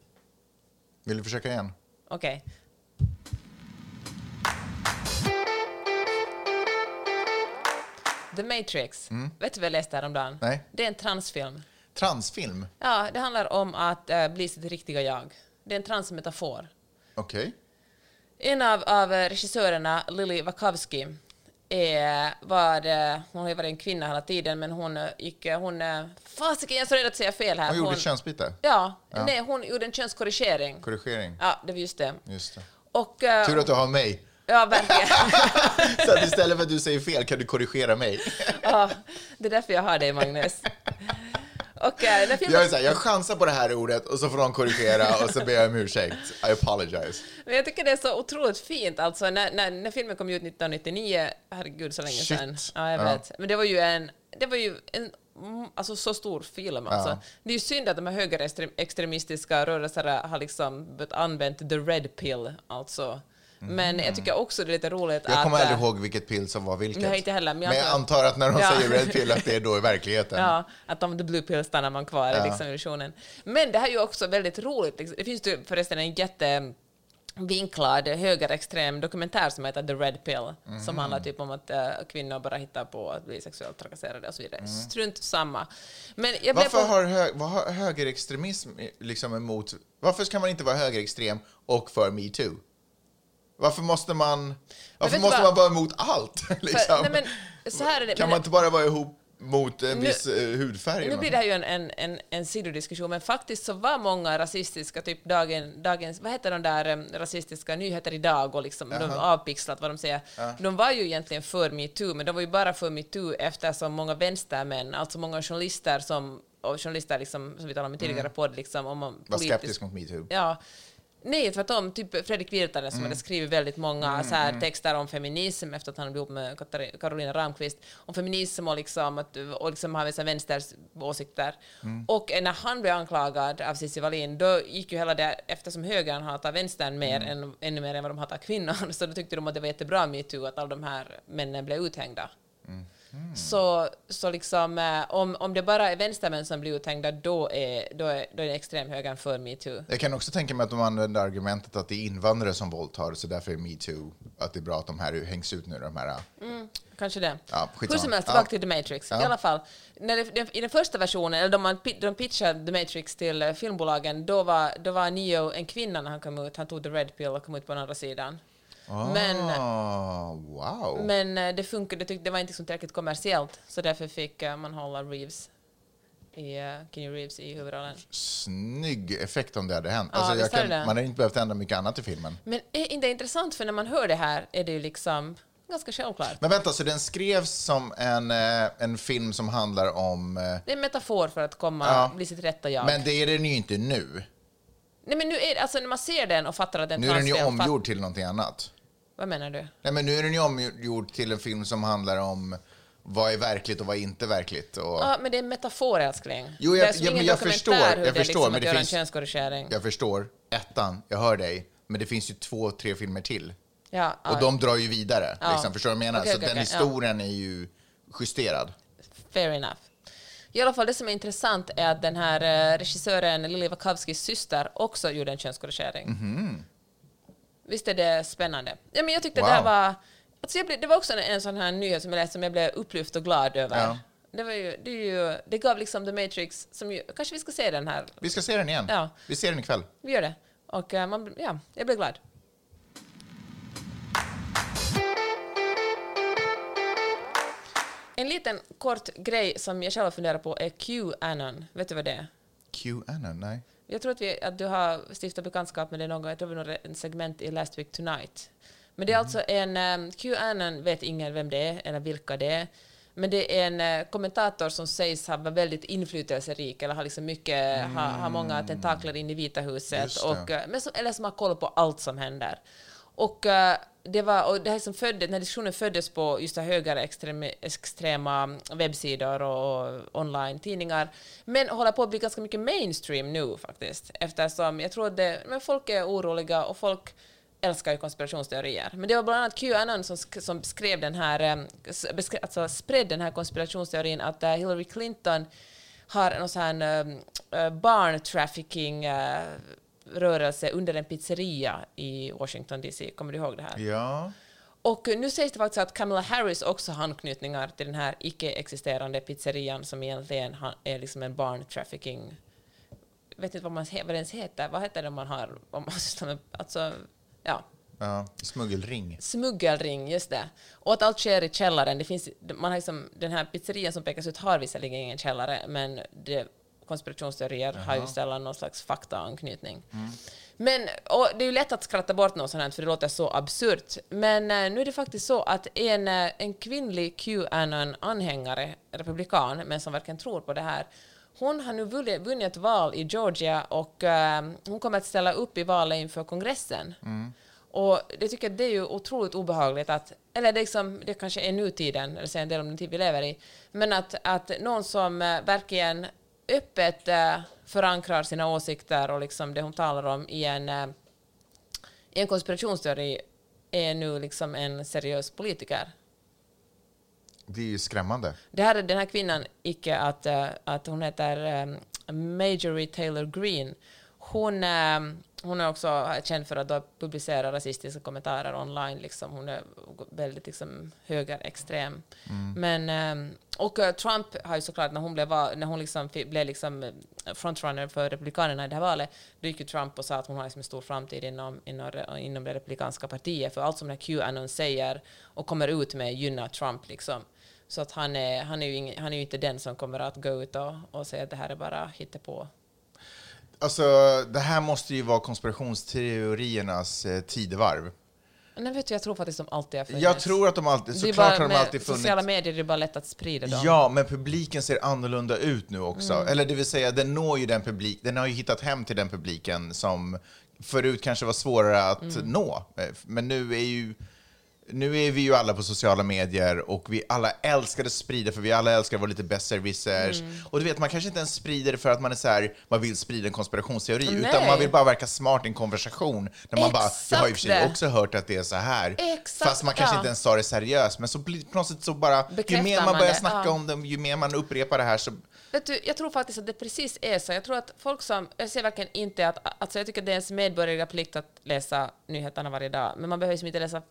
Vill du försöka igen? Okej. The Matrix. Vet du vad jag läste häromdagen? Mm. Nej. Det är en transfilm. Transfilm? Ja, det handlar om att eh, bli sitt riktiga jag. Det är en transmetafor. Okej. En av, av regissörerna, Lily Wachowski, är, var, eh, hon har ju varit en kvinna hela tiden, men hon eh, gick... eh, Hon, fasiken, jag är så rädd att säga fel här. Hon gjorde ett könsbyte? ja, Nej, hon gjorde en könskorrigering. Korrigering? Ja, det var just det. Just det. Och, Tur att du har mig Ja, verkligen. Så att istället för att du säger fel kan du korrigera mig. ja, det är därför jag har dig, Magnus. Och äh, den filmen, Jag, är så här, jag chansar på det här ordet och så får de korrigera och så ber jag om ursäkt. I apologize. men jag tycker det är så otroligt fint. Alltså, när, när, när filmen kom ut 1999, herregud så länge Shit. sedan. Ja, jag Ja. vet. Men det var ju en, det var ju en mm, alltså, så stor film. Alltså. Ja. Det är ju synd att de här högerextremistiska rörelserna har liksom använt the red pill, alltså. Men jag tycker också det är lite roligt Mhm. Jag kommer att... aldrig äh, ihåg vilket pill som var vilket. Nej, inte heller, men jag men jag antar- att när de Ja. säger red pill att det är då i verkligheten. Ja, att de the blue pill stannar man kvar i Ja. liksom illusionen. Men det här är ju också väldigt roligt. Det finns ju förresten en jätte vinklad högerextrem dokumentär som heter The Red Pill, Mhm. som handlar typ om att äh, kvinnor bara hittar på att bli sexuellt trakasserade och så vidare. Mm. Strunt samma. Men jag Varför på, har, hö, vad har högerextremism liksom emot... Varför ska man inte vara högerextrem och för metoo? Varför måste man... Varför måste vad? man vara emot allt? för, Liksom? nej, men, kan man inte bara vara ihop mot en Nu- viss eh, hudfärg? Nu blir det här ju en, en, en, en sidodiskussion, men faktiskt så var många rasistiska, typ dagen, dagens, vad heter de där em, rasistiska nyheter idag och liksom, de avpixlat vad de säger. De var ju egentligen för metoo, men de var ju bara för metoo eftersom många vänstermän, alltså många journalister som, och journalister liksom, som vi talade om i tidigare podd, liksom, om man Mm. Var skeptisk mot metoo. Ja. Nej, tvärtom. Typ Fredrik Virtanen som hade skrivit väldigt många så här, texter om feminism efter att han blev ihop med Carolina Ramqvist. Om feminism och, liksom, att, och liksom har vissa vänsters åsikter. Och eh, när han blev anklagad av Cissi Wallin, då gick ju hela det, eftersom högern hatar vänstern mer än, ännu mer än vad de hatar kvinnor, så då tyckte de att det var jättebra metoo att alla de här männen blev uthängda. Så, så liksom, eh, om, om det bara är vänstermän som blir uthängda, då är, då är, då är extremhögern för metoo. Jag kan också tänka mig att de använder argumentet att det är invandrare som våldtar, så därför är metoo, att det är bra att de här hängs ut nu, de här... Kanske det. Ja, Hur som helst, tillbaka till The Matrix. Ja. I alla fall, när det, i den första versionen, eller då man de pitchade The Matrix till eh, filmbolagen, då var, då var Neo en kvinna när han kom ut. Han tog the red pill och kom ut på den andra sidan. Men, Ah, wow! men eh, det funkade, det, var inte så tillräckligt kommersiellt, så därför fick eh, man hålla Reeves i, uh, Keanu Reeves i huvudrollen. Snygg effekt om det hade hänt. Ja, alltså, kan, det man hade inte behövt ändra mycket annat i filmen. Men är inte intressant, för när man hör det här är det ju liksom ganska självklart. Men vänta, så den skrevs som en, eh, en film som handlar om... eh, Det är en metafor för att komma, Ja. bli sitt rätta jag. Men det är den ju inte nu. Nej, men nu är alltså när man ser den och fattar att den Nu är den ju omgjord till någonting annat. Vad menar du? Nej, men nu är den ju omgjord till en film som handlar om vad är verkligt och vad är inte verkligt. Och... Ja, men det är en metafor, älskling. Jo, jag- det är som ja, ingen jag förstår, hur jag det är förstår, liksom men att det göra finns- en könskorrigering. Jag förstår. Ettan, jag hör dig. Men det finns ju två, tre filmer till. Ja, Och ja, de drar ju vidare. Ja. Liksom, förstår du vad jag menar? Okej, så okej, den ja. historien är ju justerad. fair enough. I alla fall, det som är intressant är att den här eh, regissören Lili Wachowskis syster också gjorde en könskorrigering. Mhm. Visst är det spännande? Ja, men jag tyckte Wow. det här var... Alltså jag blev, det var också en, en sån här nyhet som jag läste som jag blev upplyft och glad över. Ja. Det, var ju, det, ju, det gav liksom The Matrix, som ju, kanske vi ska se den här. Vi ska se den igen. Ja. Vi ser den ikväll. Vi gör det. Och eh, man, ja, jag blev glad. En liten kort grej som jag själv funderar på är Qanon. Vet du vad det är? QAnon, nej. Jag tror att, vi, att du har stiftat bekantskap med det någon gång. Jag tror det var en segment i Last Week Tonight. Men det är alltså en... Um, Qanon vet ingen vem det är eller vilka det är. Men det är en eh, kommentator som sägs ha varit väldigt inflytelserik eller har liksom mycket, ha, har många tentakler in i Vita huset. Och, eh, men som, eller som har koll på allt som händer. Och, eh, det var, och det här som föddes, den här diskussionen föddes på just det högerextrema extrema webbsidor och online-tidningar, men håller på att bli ganska mycket mainstream nu faktiskt, eftersom jag tror att det, men folk är oroliga och folk älskar ju konspirationsteorier. Men det var bland annat Qanon som, sk- som skrev den här, eh, alltså spred den här konspirationsteorin att eh, Hillary Clinton har någon sån här eh, uh, barn-trafficking eh, rörelse under en pizzeria i Washington DC. Kommer du ihåg det här? Ja. Och nu sägs det faktiskt att Kamala Harris också har anknytningar till den här icke-existerande pizzerian som egentligen är liksom en barn-trafficking... Jag vet inte vad, man, vad det ens heter. Vad heter det man har... Om man alltså, ja, ja. Smuggelring. smuggelring, just det. Och att allt sker i källaren. Det finns, man har liksom, den här pizzerian som pekas ut har visserligen ingen källare, men det konspirationsteorier har ju sällan någon slags faktaanknytning. Men, och det är ju lätt att skratta bort något sånt här, för det låter så absurt. Men eh, nu är det faktiskt så att en, eh, en kvinnlig Qanon-anhängare, republikan, men som verkligen tror på det här, hon har nu vunnit, val i Georgia och eh, hon kommer att ställa upp i valet inför kongressen. Och det tycker jag det är ju otroligt obehagligt att, eller det, är liksom, det kanske är nutiden, eller säger en del om den tid vi lever i, men att, att någon som verkligen öppet eh, förankrar sina åsikter och liksom det hon talar om i en, eh, i en konspirationsteori är nu liksom en seriös politiker. Det är ju skrämmande. Det här är den här kvinnan, icke att, eh, att hon heter Majorie Taylor Greene. Hon, eh, hon är också känd för att publicera rasistiska kommentarer online. Liksom. Hon är väldigt liksom, högerextrem. Men, eh, och eh, Trump har ju såklart, när hon blev, när hon liksom blev liksom eh, frontrunner för Republikanerna i det här valet, då gick ju Trump och sa att hon har liksom en stor framtid inom, inom, inom det republikanska partiet. För allt som den här Qanon säger och kommer ut med gynnar Trump. Liksom. Så att han är, han, är ju ing, han är ju inte den som kommer att gå ut och, och säga att det här är bara hittepå. Alltså, det här måste ju vara konspirationsteoriernas eh, tidevarv. Men vet du, jag tror faktiskt de alltid har funnits. Jag tror att de alltid, Det är såklart har de med alltid funnits. Sociala medier det är bara lätt att sprida dem. Ja, men publiken ser annorlunda ut nu också. Mm. Eller det vill säga, den når ju den publik, den har ju hittat hem till den publiken som förut kanske var svårare att Mm. nå. Eh, Men nu är ju nu är vi ju alla på sociala medier och vi alla älskar att sprida för vi alla älskar att vara lite besserwissers. Mm. Och du vet, man kanske inte ens sprider det för att man är så här, man vill sprida en konspirationsteori, Nej. utan man vill bara verka smart i en konversation. Där man bara, jag har i och för sig Exakt. också hört att det är så här. Exakt, Fast man kanske inte ens tar det seriöst. Men så blir på något sätt så bara, ju Bekräftar mer man man börjar det, snacka ja. om det, ju mer man upprepar det här så Vet du, jag tror faktiskt att det precis är så. Jag tror att folk som... Jag ser verkligen inte att... Alltså jag tycker att det är ens medborgerliga plikt att läsa nyheterna varje dag, men man behöver liksom inte läsa...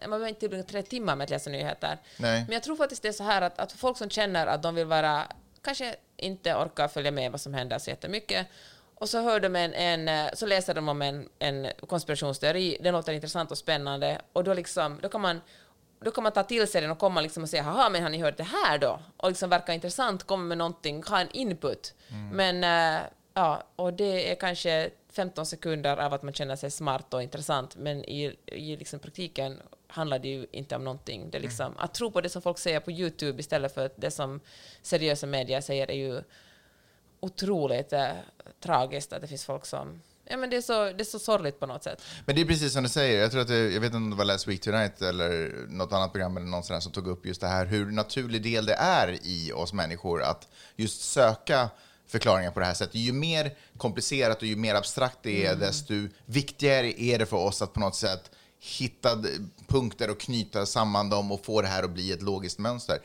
Man behöver inte tillbringa tre timmar med att läsa nyheter. Nej. Men jag tror faktiskt det är så här att, att folk som känner att de vill vara... Kanske inte orkar följa med vad som händer så jättemycket, och så hör de en, en eh, så läser de om en, en konspirationsteori, den låter intressant och spännande, och då, liksom, då kan man då kan man ta till sig den och komma liksom och säga haha, men har ni hört det här då? Och liksom verka intressant, komma med någonting, ha en input. Men eh, ja, och det är kanske 15 sekunder av att man känner sig smart och intressant, men i, i liksom praktiken handlar det ju inte om någonting. Det är liksom, Att tro på det som folk säger på YouTube istället för det som seriösa medier säger är ju otroligt eh, tragiskt att det finns folk som... Ja, men det, är så, det är så sorgligt på något sätt. Men det är precis som du säger. Jag tror att det, jag vet inte om det var Last Week Tonight eller något annat program eller någon sån som tog upp just det här hur naturlig del det är i oss människor att just söka förklaringar på det här sättet. Ju mer komplicerat och ju mer abstrakt det är, desto viktigare är det för oss att på något sätt hitta punkter och knyta samman dem och få det här att bli ett logiskt mönster.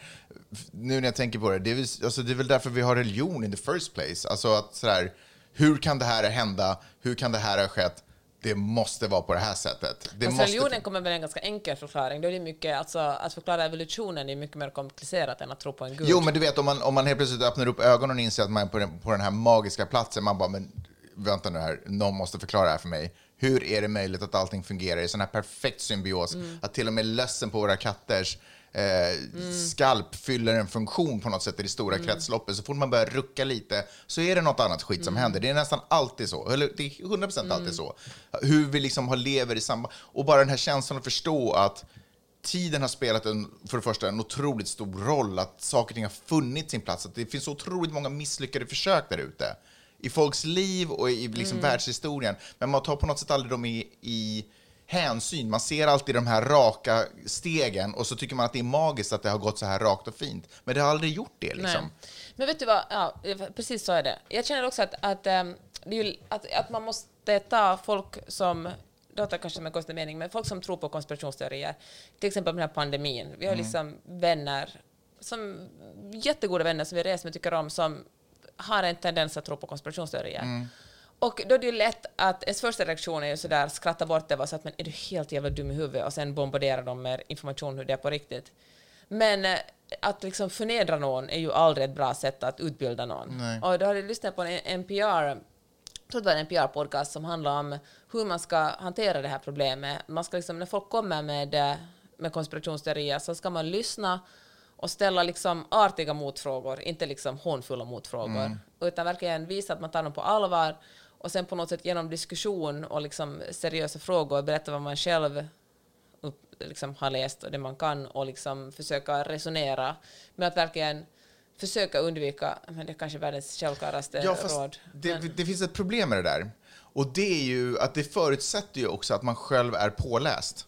Nu när jag tänker på det, det är, väl, alltså det är väl därför vi har religion in the first place. Alltså att sådär, hur kan det här hända? Hur kan det här ha skett? Det måste vara på det här sättet. Det Alltså, religionen kommer med en ganska enkel förklaring. Då är det mycket, alltså, att förklara evolutionen är mycket mer komplicerat än att tro på en gud. Jo, men du vet, om man, om man helt plötsligt öppnar upp ögonen och inser att man är på den, på den här magiska platsen, man bara, men vänta nu här, någon måste förklara det här för mig. Hur är det möjligt att allting fungerar i sån här perfekt symbios? Att till och med lössen på våra katters eh, skalp fyller en funktion på något sätt i det stora kretsloppet. Så fort man börjar rucka lite så är det något annat skit som händer. Det är nästan alltid så. Eller det är 100% alltid så. Hur vi liksom har lever i samband. Och bara den här känslan att förstå att tiden har spelat en, för det första en otroligt stor roll, att saker och ting har funnit sin plats, att det finns otroligt många misslyckade försök där ute. I folks liv och i liksom världshistorien. Men man tar på något sätt aldrig dem i, i hänsyn. Man ser alltid de här raka stegen och så tycker man att det är magiskt att det har gått så här rakt och fint. Men det har aldrig gjort det liksom. Nej. Men vet du vad, ja, precis så är det. Jag känner också att, att, ehm, att, att man måste ta folk som det låter kanske som en konstig mening, men folk som tror på konspirationsteorier, till exempel den här pandemin. Vi har liksom vänner, som, jättegoda vänner som vi reser med tycker om, som har en tendens att tro på konspirationsteorier. Och då är det ju lätt att ens första reaktion är ju sådär skratta bort det och så att men är du helt jävla dum i huvudet och sen bombardera dem med information hur det är på riktigt. Men eh, att liksom förnedra någon är ju aldrig ett bra sätt att utbilda någon. Nej. Och då har jag lyssnat på en NPR, jag tror det var en NPR-podcast som handlar om hur man ska hantera det här problemet. Man ska liksom, när folk kommer med, eh, med konspirationsteorier så ska man lyssna och ställa liksom artiga motfrågor, inte liksom hånfulla motfrågor, Mm. utan verkligen visa att man tar dem på allvar och sen på något sätt genom diskussion och liksom seriösa frågor berätta vad man själv upp, liksom har läst och det man kan och liksom försöka resonera med att verkligen försöka undvika, men det är kanske världens självklaraste Ja, råd. det, men, det finns ett problem med det där. Och det är ju att det förutsätter ju också att man själv är påläst.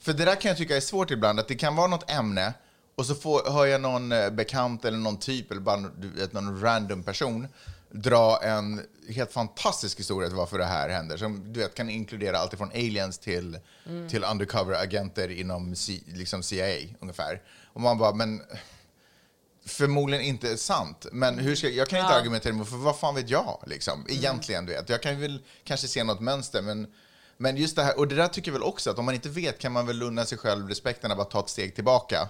För det där kan jag tycka är svårt ibland, att det kan vara något ämne och så får, hör jag någon eh, bekant eller någon typ eller bara vet, någon random person dra en helt fantastisk historia till varför det här händer. Som du vet, kan inkludera allt från aliens till, till undercover-agenter inom C, liksom CIA ungefär. Och man bara, men förmodligen inte sant. Men hur ska, jag kan inte Ja. argumentera emot, för vad fan vet jag? Liksom, egentligen, du vet. Jag kan väl kanske se något mönster, men, men just det här, och det där tycker jag väl också, att om man inte vet kan man väl unna sig själv respekten att ta ett steg tillbaka.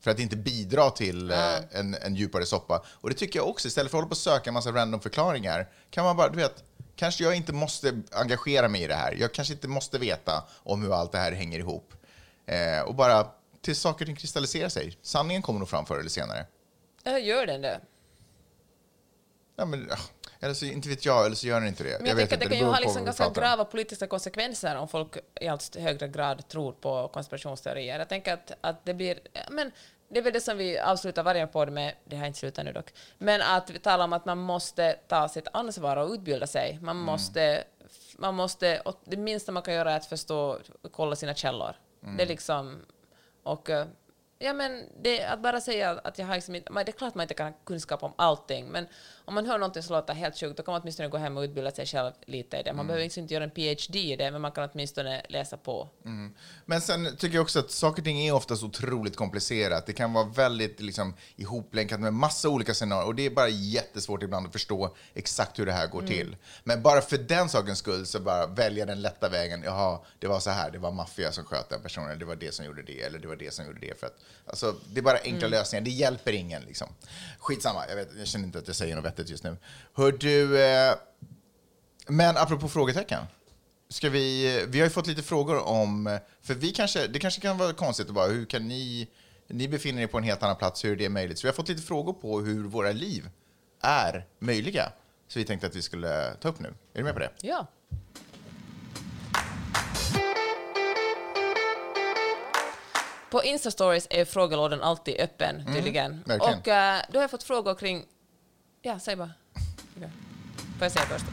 För att inte bidra till eh, en, en djupare soppa. Och det tycker jag också, istället för att hålla på och söka en massa random förklaringar, kan man bara, du vet, kanske jag inte måste engagera mig i det här. Jag kanske inte måste veta om hur allt det här hänger ihop. Eh, och bara till saker och ting kristalliserar sig. Sanningen kommer nog fram förr eller senare. Ja, gör den det? Ja, men, eller så inte vet jag, eller så gör den inte det. Men jag, vet tänker att det kan ju ha liksom ganska grava politiska konsekvenser om folk i allt högre grad tror på konspirationsteorier. Jag tänker att, att det blir... Men det är väl det som vi avslutar varje podd med, det har inte slutat nu dock, men att vi talar om att man måste ta sitt ansvar och utbilda sig. Man Mm. måste... Man måste och det minsta man kan göra är att förstå, kolla sina källor. Mm. Det är liksom... Och... Ja, men det, att bara säga att jag har liksom det är klart man inte kan ha kunskap om allting, men om man hör någonting som låter helt sjukt, då kan man åtminstone gå hem och utbilda sig själv lite i det. Man behöver liksom inte göra en PhD i det, men man kan åtminstone läsa på. Men sen tycker jag också att saker och ting är oftast otroligt komplicerat. Det kan vara väldigt liksom, ihoplänkat med massa olika scenarier och det är bara jättesvårt ibland att förstå exakt hur det här går till. Men bara för den sakens skull så bara välja den lätta vägen. Jaha, det var så här, det var maffia som sköt den personen, det var det som gjorde det, eller det var det som gjorde det. För att, alltså, det är bara enkla lösningar, det hjälper ingen. Liksom. Skitsamma, jag, vet, jag känner inte att jag säger något vettigt just nu. Hör du, eh, men apropå frågetecken. Ska vi, vi har ju fått lite frågor om, för vi kanske, det kanske kan vara konstigt att bara, hur kan ni, ni befinner er på en helt annan plats, hur är det möjligt? Så vi har fått lite frågor på hur våra liv är möjliga. Så vi tänkte att vi skulle ta upp nu. Är du med på det? Ja. På Insta-stories är frågelådan alltid öppen, tydligen. verkligen. Och eh, då har jag fått frågor kring... Ja, säg bara. Okej. Får jag säga först?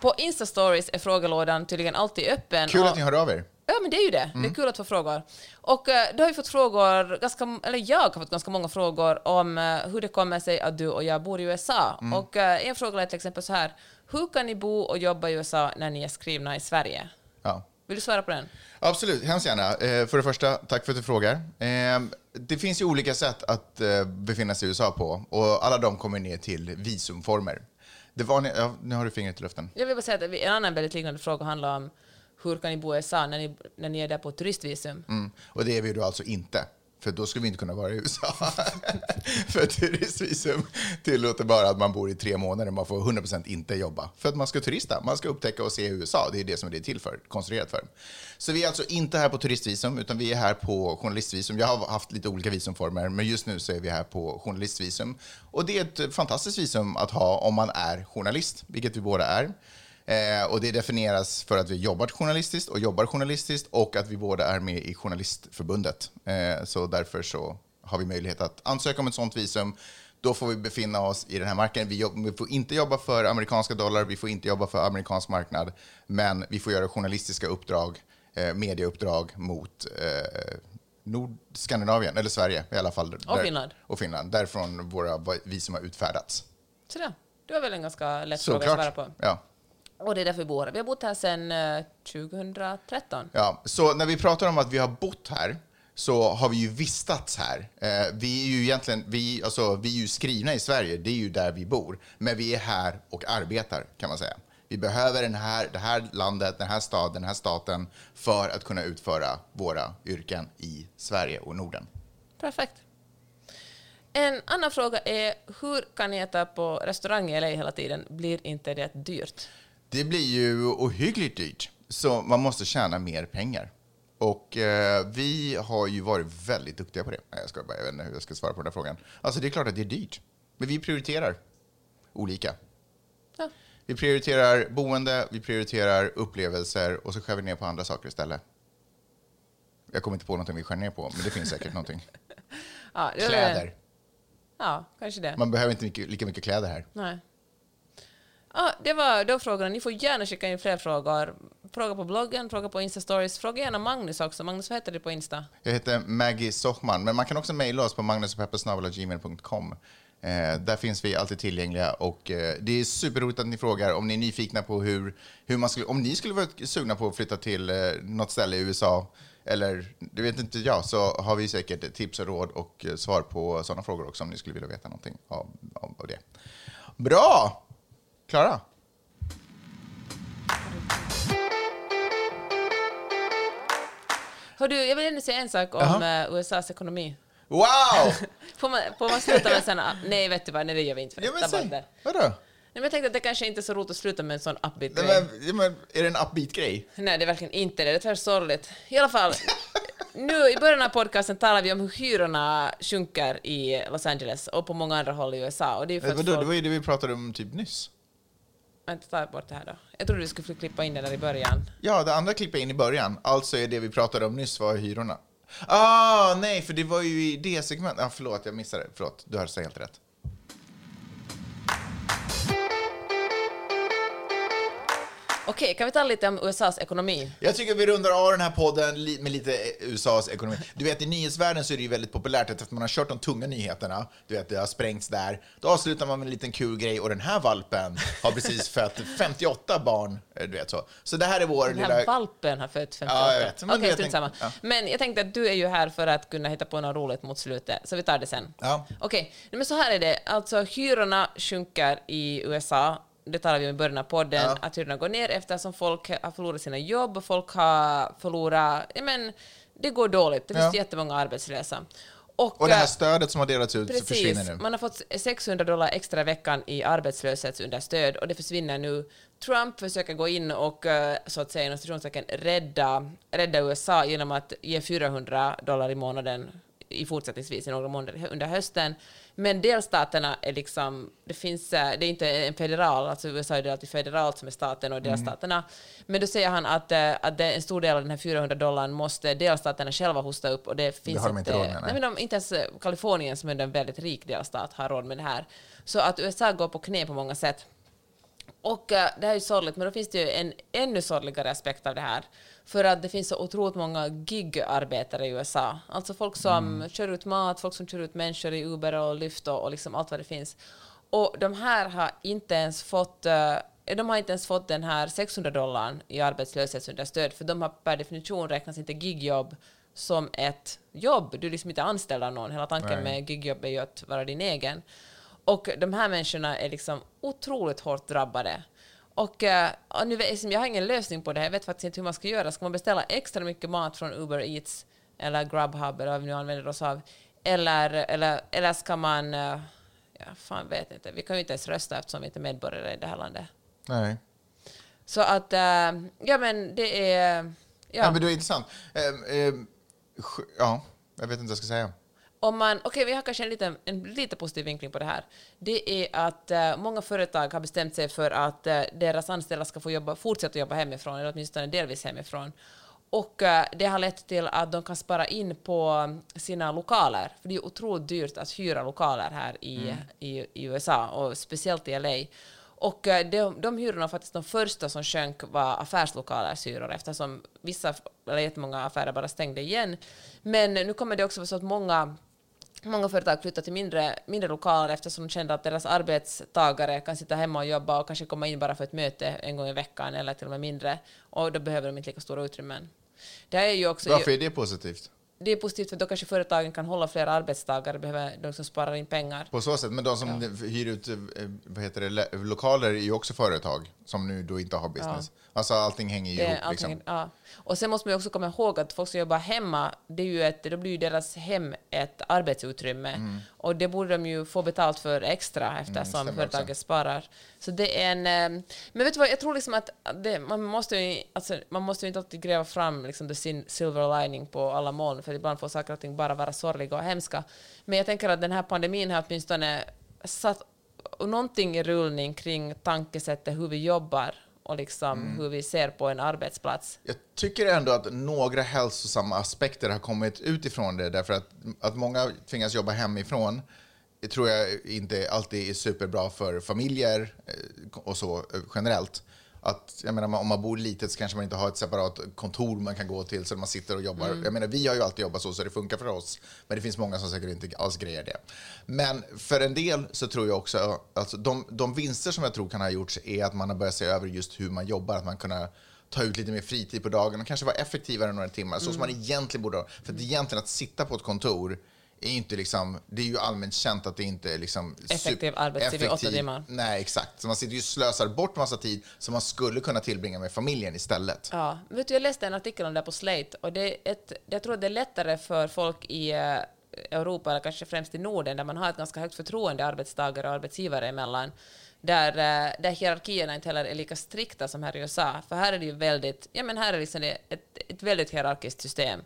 På Insta-stories är frågelådan tydligen alltid öppen. Kul att ni hör av er. Ja, men det är ju det. Det är kul att få frågor. Och eh, då har vi fått frågor, ganska, eller jag har fått ganska många frågor om eh, hur det kommer sig att du och jag bor i USA. Och eh, en fråga är till exempel så här, hur kan ni bo och jobba i USA när ni är skrivna i Sverige? Ja. Vill du svara på den? Absolut, hemskt gärna. Eh, för det första, tack för att du frågar. Eh, det finns ju olika sätt att eh, befinna sig i USA på och alla de kommer ner till visumformer. Det ja, nu har du fingret i luften. Jag vill bara säga att en annan väldigt liknande fråga handlar om hur kan ni bo i USA när ni, när ni är där på turistvisum? Mm. Och det är vi då alltså inte. För då skulle vi inte kunna vara i USA. för turistvisum tillåter bara att man bor i tre månader. Man får 100% inte jobba. För att man ska turista. Man ska upptäcka och se USA. Det är det som det är till för, konstruerat för. Så vi är alltså inte här på turistvisum, utan vi är här på journalistvisum. Jag har haft lite olika visumformer, men just nu så är vi här på journalistvisum. Och det är ett fantastiskt visum att ha om man är journalist, vilket vi båda är. Eh, och det definieras för att vi jobbat journalistiskt och jobbar journalistiskt och att vi båda är med i Journalistförbundet. Eh, så därför så har vi möjlighet att ansöka om ett sånt visum. Då får vi befinna oss i den här marknaden. Vi, vi får inte jobba för amerikanska dollar, vi får inte jobba för amerikansk marknad, men vi får göra journalistiska uppdrag, eh, mediauppdrag mot eh, Nordskandinavien, eller Sverige i alla fall. Och Finland. Och Finland, därifrån våra visum har utfärdats. Så där. Det var väl en ganska lätt fråga att svara Såklart. på. Ja. Och det är därför vi bor här. Vi har bott här sedan eh, 2013. Ja, så när vi pratar om att vi har bott här så har vi ju vistats här. Eh, vi är ju egentligen, vi, alltså, vi är ju skrivna i Sverige, det är ju där vi bor. Men vi är här och arbetar kan man säga. Vi behöver den här, det här landet, den här staden, den här staten för att kunna utföra våra yrken i Sverige och Norden. Perfekt. En annan fråga är hur kan ni äta på restaurang i LA hela tiden? Blir inte det dyrt? Det blir ju ohyggligt dyrt, så man måste tjäna mer pengar. Och eh, vi har ju varit väldigt duktiga på det. Nej, jag, ska bara, jag vet inte hur jag ska svara på den här frågan. Alltså det är klart att det är dyrt. Men vi prioriterar olika. Ja. Vi prioriterar boende, vi prioriterar upplevelser och så skär vi ner på andra saker istället. Jag kommer inte på någonting vi skär ner på, men det finns säkert någonting. Ja, Kläder. Ja, kanske det. Man behöver inte mycket, lika mycket kläder här. Nej. Ja, det var då frågorna. Ni får gärna skicka in fler frågor. Fråga på bloggen, fråga på Insta-stories. Fråga gärna Magnus också. Magnus, vad heter du på Insta? Jag heter Maggie Sochman, men man kan också mejla oss på magnusochpeppersnabel.gmail.com. Eh, där finns vi alltid tillgängliga och eh, det är superroligt att ni frågar om ni är nyfikna på hur, hur man skulle, om ni skulle vara sugna på att flytta till eh, något ställe i USA eller det vet inte jag, så har vi säkert tips och råd och eh, svar på sådana frågor också om ni skulle vilja veta någonting av, av, av det. Bra! Klara? Hör du, jag vill ändå säga en sak om eh, USAs ekonomi. Wow! Får man, får man sluta med ah, nej vet du vad, nej det gör vi inte. För ja, men säg. det. Vadå? Nej, men jag tänkte att det kanske inte är så roligt att sluta med en sån upbeat grej. men, men, är det en upbeat grej? Nej, det är verkligen inte det. Det är tvärtom sorgligt. I alla fall, nu i början av podcasten talar vi om hur hyrorna sjunker i Los Angeles och på många andra håll i USA. Och det är för att Vadå, folk... det var ju det vi pratade om typ nyss. Vänta, ta bort det här då. Jag trodde du skulle få klippa in det där i början. Ja, det andra klippa in i början. Alltså är det vi pratade om nyss var hyrorna. Ah, nej, för det var ju i det segmentet. Ah, förlåt, jag missade. Förlåt, du har så helt rätt. Okej, kan vi tala lite om USAs ekonomi? Jag tycker vi rundar av den här podden med lite USAs ekonomi. Du vet, i nyhetsvärlden så är det ju väldigt populärt att efter man har kört de tunga nyheterna, du vet, det har sprängts där, då avslutar man med en liten kul grej och den här valpen har precis fött 58 barn, eh, du vet så. Så det här är vår Den här lilla... valpen har fött 58. Ja, jag vet. Men Okej, tänkte- samma. ja. Men jag tänkte att du är ju här för att kunna hitta på något roligt mot slutet, så vi tar det sen. Ja. Okej, nej, men så här är det. Alltså hyrorna sjunker i USA. Det talade vi om i början av podden, Ja. att hyrorna går ner eftersom folk har förlorat sina jobb, folk har förlorat... Men det går dåligt. Det finns Ja. jättemånga arbetslösa. Och, Och det här eh, stödet som har delats ut Precis. försvinner nu. Man har fått 600 dollar extra i veckan i arbetslöshetsunderstöd och det försvinner nu. Trump försöker gå in och eh, så att säga inom citationstecken rädda, rädda USA genom att ge 400 dollar i månaden i fortsättningsvis i några månader under hösten. Men delstaterna är liksom, det finns, eh, det är inte en federal, alltså USA är det alltid federalt som är staten och delstaterna. Men då säger han att, eh, att det, en stor del av den här 400 dollar måste delstaterna själva hosta upp och det finns har de inte råd med, nej. nej, men de, inte ens eh, Kalifornien som är en väldigt rik delstat har råd med det här. Så att USA går på knä på många sätt. Och det här är ju sorgligt, men då finns det ju en ännu sorgligare aspekt av det här. För att det finns så otroligt många gigarbetare i USA. Alltså folk som kör ut mat, folk som kör ut människor i Uber och Lyft och, och liksom allt vad det finns. Och de här har inte ens fått eh, de har inte ens fått den här 600 dollar i arbetslöshetsunderstöd, för de har per definition räknas inte gigjobb som ett jobb. Du är liksom inte anställd av någon. Hela tanken Nej. med gigjobb är ju att vara din egen. Och de här människorna är liksom otroligt hårt drabbade. Och, eh, och nu, jag har ingen lösning på det här. Jag vet faktiskt inte hur man ska göra. Ska man beställa extra mycket mat från Uber Eats eller Grubhub eller vad vi nu använder oss av? Eller, eller, eller ska man... eh, Ja, fan vet inte. Vi kan ju inte ens rösta eftersom vi inte är medborgare i det här landet. Nej. Så att, eh, ja men det är... Ja. Ja, men det är intressant. Ja, jag vet inte vad jag ska säga. Om man, okej, vi har kanske en lite, en lite positiv vinkling på det här. Det är att eh, många företag har bestämt sig för att eh, deras anställda ska få jobba, fortsätta jobba hemifrån, eller åtminstone delvis hemifrån. Och eh, det har lett till att de kan spara in på sina lokaler, för det är otroligt dyrt att hyra lokaler här i, i, i USA, och speciellt i LA. Och de, de hyrorna, faktiskt de första som sjönk var affärslokalers hyror eftersom vissa, eller jättemånga affärer bara stängde igen. Men nu kommer det också vara så att många Många företag flyttar till mindre, mindre lokaler eftersom de kände att deras arbetstagare kan sitta hemma och jobba och kanske komma in bara för ett möte en gång i veckan eller till och med mindre. Och då behöver de inte lika stora utrymmen. Det är ju också... Varför är det positivt? Det är positivt för då kanske företagen kan hålla fler arbetstagare, behöver de som sparar in pengar. På så sätt, men de som hyr ut eh, vad heter det, le- lokaler är ju också företag som nu då inte har business. Alltså allting hänger ju Det, ihop. är allting, Liksom. ja. Och sen måste man ju också komma ihåg att folk som jobbar hemma, det är ju ett, då blir ju deras hem ett arbetsutrymme. Mm. Och det borde de ju få betalt för extra eftersom stämmer företaget också. sparar. Så det är en... eh, Men vet du vad, jag tror liksom att det, man, måste ju, alltså, man måste ju inte alltid gräva fram liksom the sin- silver lining på alla moln, för ibland får saker och ting bara vara sorgliga och hemska. Men jag tänker att den här pandemin har åtminstone satt någonting i rullning kring tankesättet hur vi jobbar och liksom hur vi ser på en arbetsplats. Jag tycker ändå att några hälsosamma aspekter har kommit utifrån det, därför att, att många tvingas jobba hemifrån det tror jag inte alltid är superbra för familjer eh, och så eh, generellt. Att, jag menar, om man bor litet så kanske man inte har ett separat kontor man kan gå till så man sitter och jobbar. Jag menar, vi har ju alltid jobbat så, så det funkar för oss. Men det finns många som säkert inte alls grejer det. Men för en del så tror jag också, alltså de, de vinster som jag tror kan ha gjorts är att man har börjat se över just hur man jobbar, att man kan ta ut lite mer fritid på dagen och kanske vara effektivare några timmar, så som man egentligen borde ha. För att egentligen att sitta på ett kontor är inte liksom, det är ju allmänt känt att det inte är liksom Effektiv arbetstid i åtta timmar. Nej, exakt. Så man sitter ju och slösar bort massa tid som man skulle kunna tillbringa med familjen istället. Ja, vet du, jag läste en artikel om det på Slate och det är ett, jag tror att det är lättare för folk i eh, Europa, eller kanske främst i Norden, där man har ett ganska högt förtroende arbetstagare och arbetsgivare emellan, där, eh, där hierarkierna inte heller är lika strikta som här i USA. För här är det ju väldigt, ja men här är liksom det ett, ett väldigt hierarkiskt system.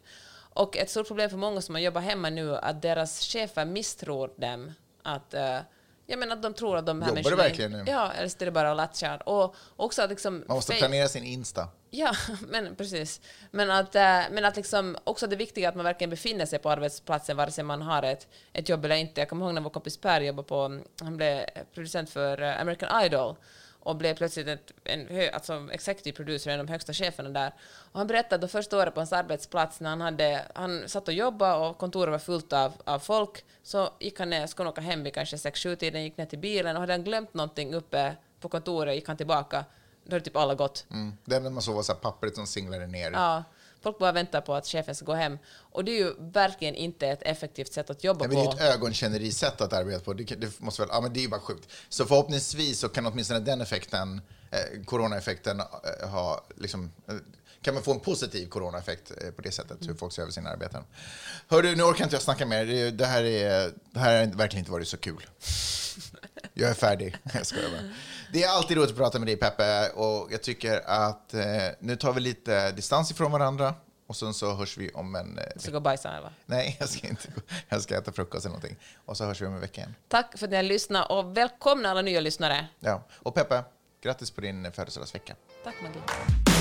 Och ett stort problem för många som har jobbat hemma nu är att deras chefer misstror dem. Att, eh, ja, men att de tror att de här Jobbar du verkligen nu? Ja, eller så är det bara att latcha. Och också att liksom... Man måste planera sin Insta. Ja, men precis. Men att, eh, men att liksom också det viktiga är att man verkligen befinner sig på arbetsplatsen vare sig man har ett, ett jobb eller inte. Jag kommer ihåg när vår kompis Per jobbade på, han blev producent för eh, American Idol och blev plötsligt ett, en hö, alltså executive producer, en av de högsta cheferna där. Och han berättade att första året på hans arbetsplats när han, hade, han satt och jobbade och kontoret var fullt av, av folk, så gick han ner, skulle åka hem vid kanske 6-7 tiden, gick ner till bilen och hade han glömt någonting uppe på kontoret, gick han tillbaka, då hade typ alla gått. Mm. Det enda man såg var så här pappret som singlade ner. Ja, folk bara väntar på att chefen ska gå hem. Och det är ju verkligen inte ett effektivt sätt att jobba men det på. är ett ögonkännerisätt att arbeta på. Det, det måste väl, ja, men det är ju bara sjukt. Så förhoppningsvis så kan åtminstone den effekten, eh, coronaeffekten, eh, ha liksom, eh, kan man få en positiv coronaeffekt eh, på det sättet, hur folk ser över sina arbeten. Hörru, nu orkar inte jag snacka mer. Det, här, är, det här har verkligen inte varit så kul. Jag är färdig. Jag skojar bara. Det är alltid roligt att prata med dig, Peppe. Och jag tycker att eh, nu tar vi lite distans ifrån varandra. Och sen så hörs vi om en... Eh, Så gå och bajsa eller? Nej, jag ska inte gå. Jag ska äta frukost eller någonting. Och så hörs vi om en vecka igen. Tack för att ni har lyssnat och välkomna alla nya lyssnare. Ja. Och Peppe, grattis på din födelsedagsvecka. Tack Maggie.